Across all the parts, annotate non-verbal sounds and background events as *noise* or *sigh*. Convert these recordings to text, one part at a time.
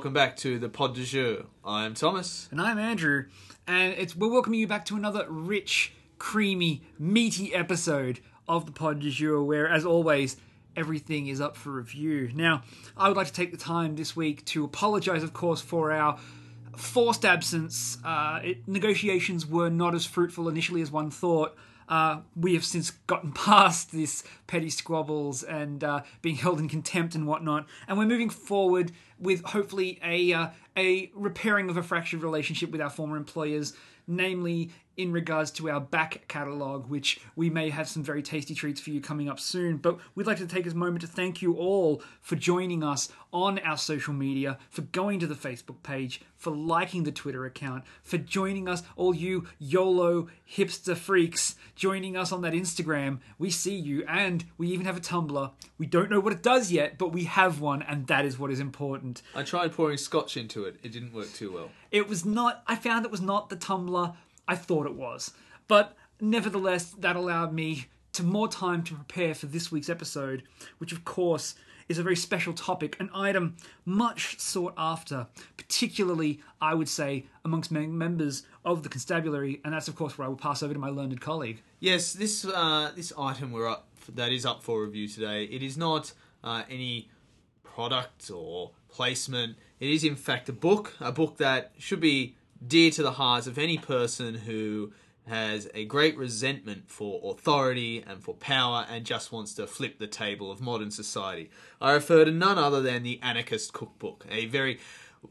welcome back to the Pod du Jour. I'm Thomas. And I'm Andrew, and it's we're welcoming you back to another rich, creamy, meaty episode of the Pod du Jour, where, as always, everything is up for review. Now, I would like to take the time this week to apologise, of course, for our forced absence. Uh, it, negotiations were not as fruitful initially as one thought. Uh, we have since gotten *laughs* past this petty squabbles and uh, being held in contempt and whatnot, and we're moving forward with hopefully a uh, a repairing of a fractured relationship with our former employers, namely in regards to our back catalogue, which we may have some very tasty treats for you coming up soon. But we'd like to take this moment to thank you all for joining us on our social media, for going to the Facebook page, for liking the Twitter account, for joining us, all you YOLO hipster freaks, joining us on that Instagram. We see you, and we even have a Tumblr. We don't know what it does yet, but we have one, and that is what is important. I tried pouring scotch into it. It didn't work too well. It was not, I found it was not the tumbler I thought it was. But nevertheless, that allowed me to more time to prepare for this week's episode, which of course is a very special topic, an item much sought after, particularly, I would say, amongst members of the constabulary, and that's of course where I will pass over to my learned colleague. Yes, this uh, this item we're up that is up for review today. It is not uh, any product or placement. It is in fact a book, a book that should be dear to the hearts of any person who has a great resentment for authority and for power and just wants to flip the table of modern society. I refer to none other than the Anarchist Cookbook, a very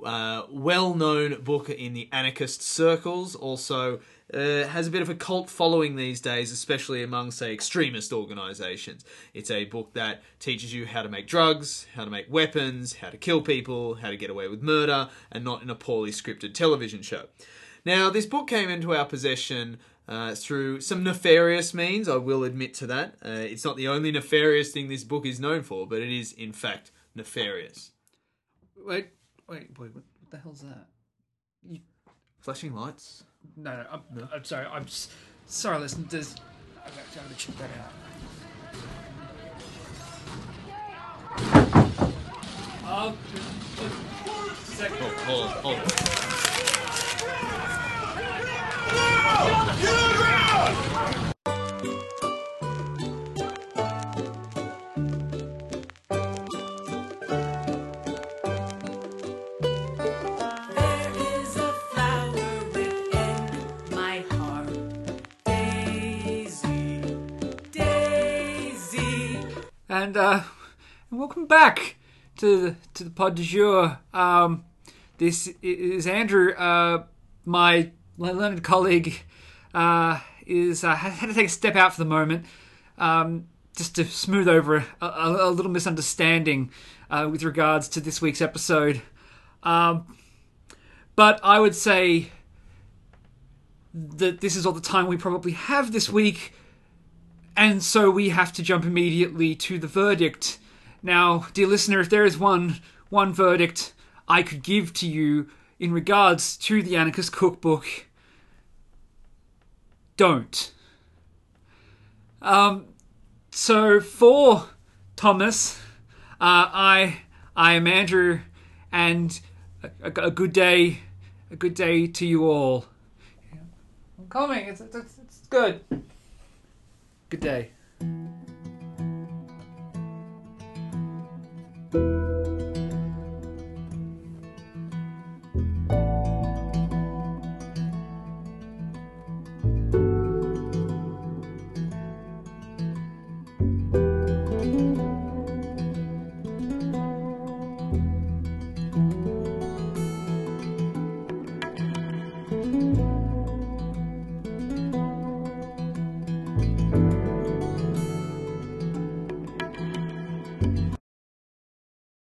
uh, well known book in the anarchist circles, also uh, has a bit of a cult following these days, especially among, say, extremist organizations. It's a book that teaches you how to make drugs, how to make weapons, how to kill people, how to get away with murder, and not in a poorly scripted television show. Now, this book came into our possession uh, through some nefarious means, I will admit to that. Uh, it's not the only nefarious thing this book is known for, but it is, in fact, nefarious. Wait, wait, wait, what the hell's that? You... Flashing lights? No, no, I'm, I'm sorry. I'm s- sorry. Listen, there's. I'm gonna, I'm gonna check that out. Oh, just, just a second. Hold on, hold And uh, welcome back to the to the pod du jour. Um, this is Andrew. Uh, my learned colleague uh, is uh, had to take a step out for the moment, um, just to smooth over a, a, a little misunderstanding uh, with regards to this week's episode. Um, but I would say that this is all the time we probably have this week. And so we have to jump immediately to the verdict. Now, dear listener, if there is one one verdict I could give to you in regards to the Anarchist Cookbook, don't. Um, so for Thomas, uh, I I am Andrew, and a, a, good day, a good day to you all. I'm coming. It's it's, it's good. Good day.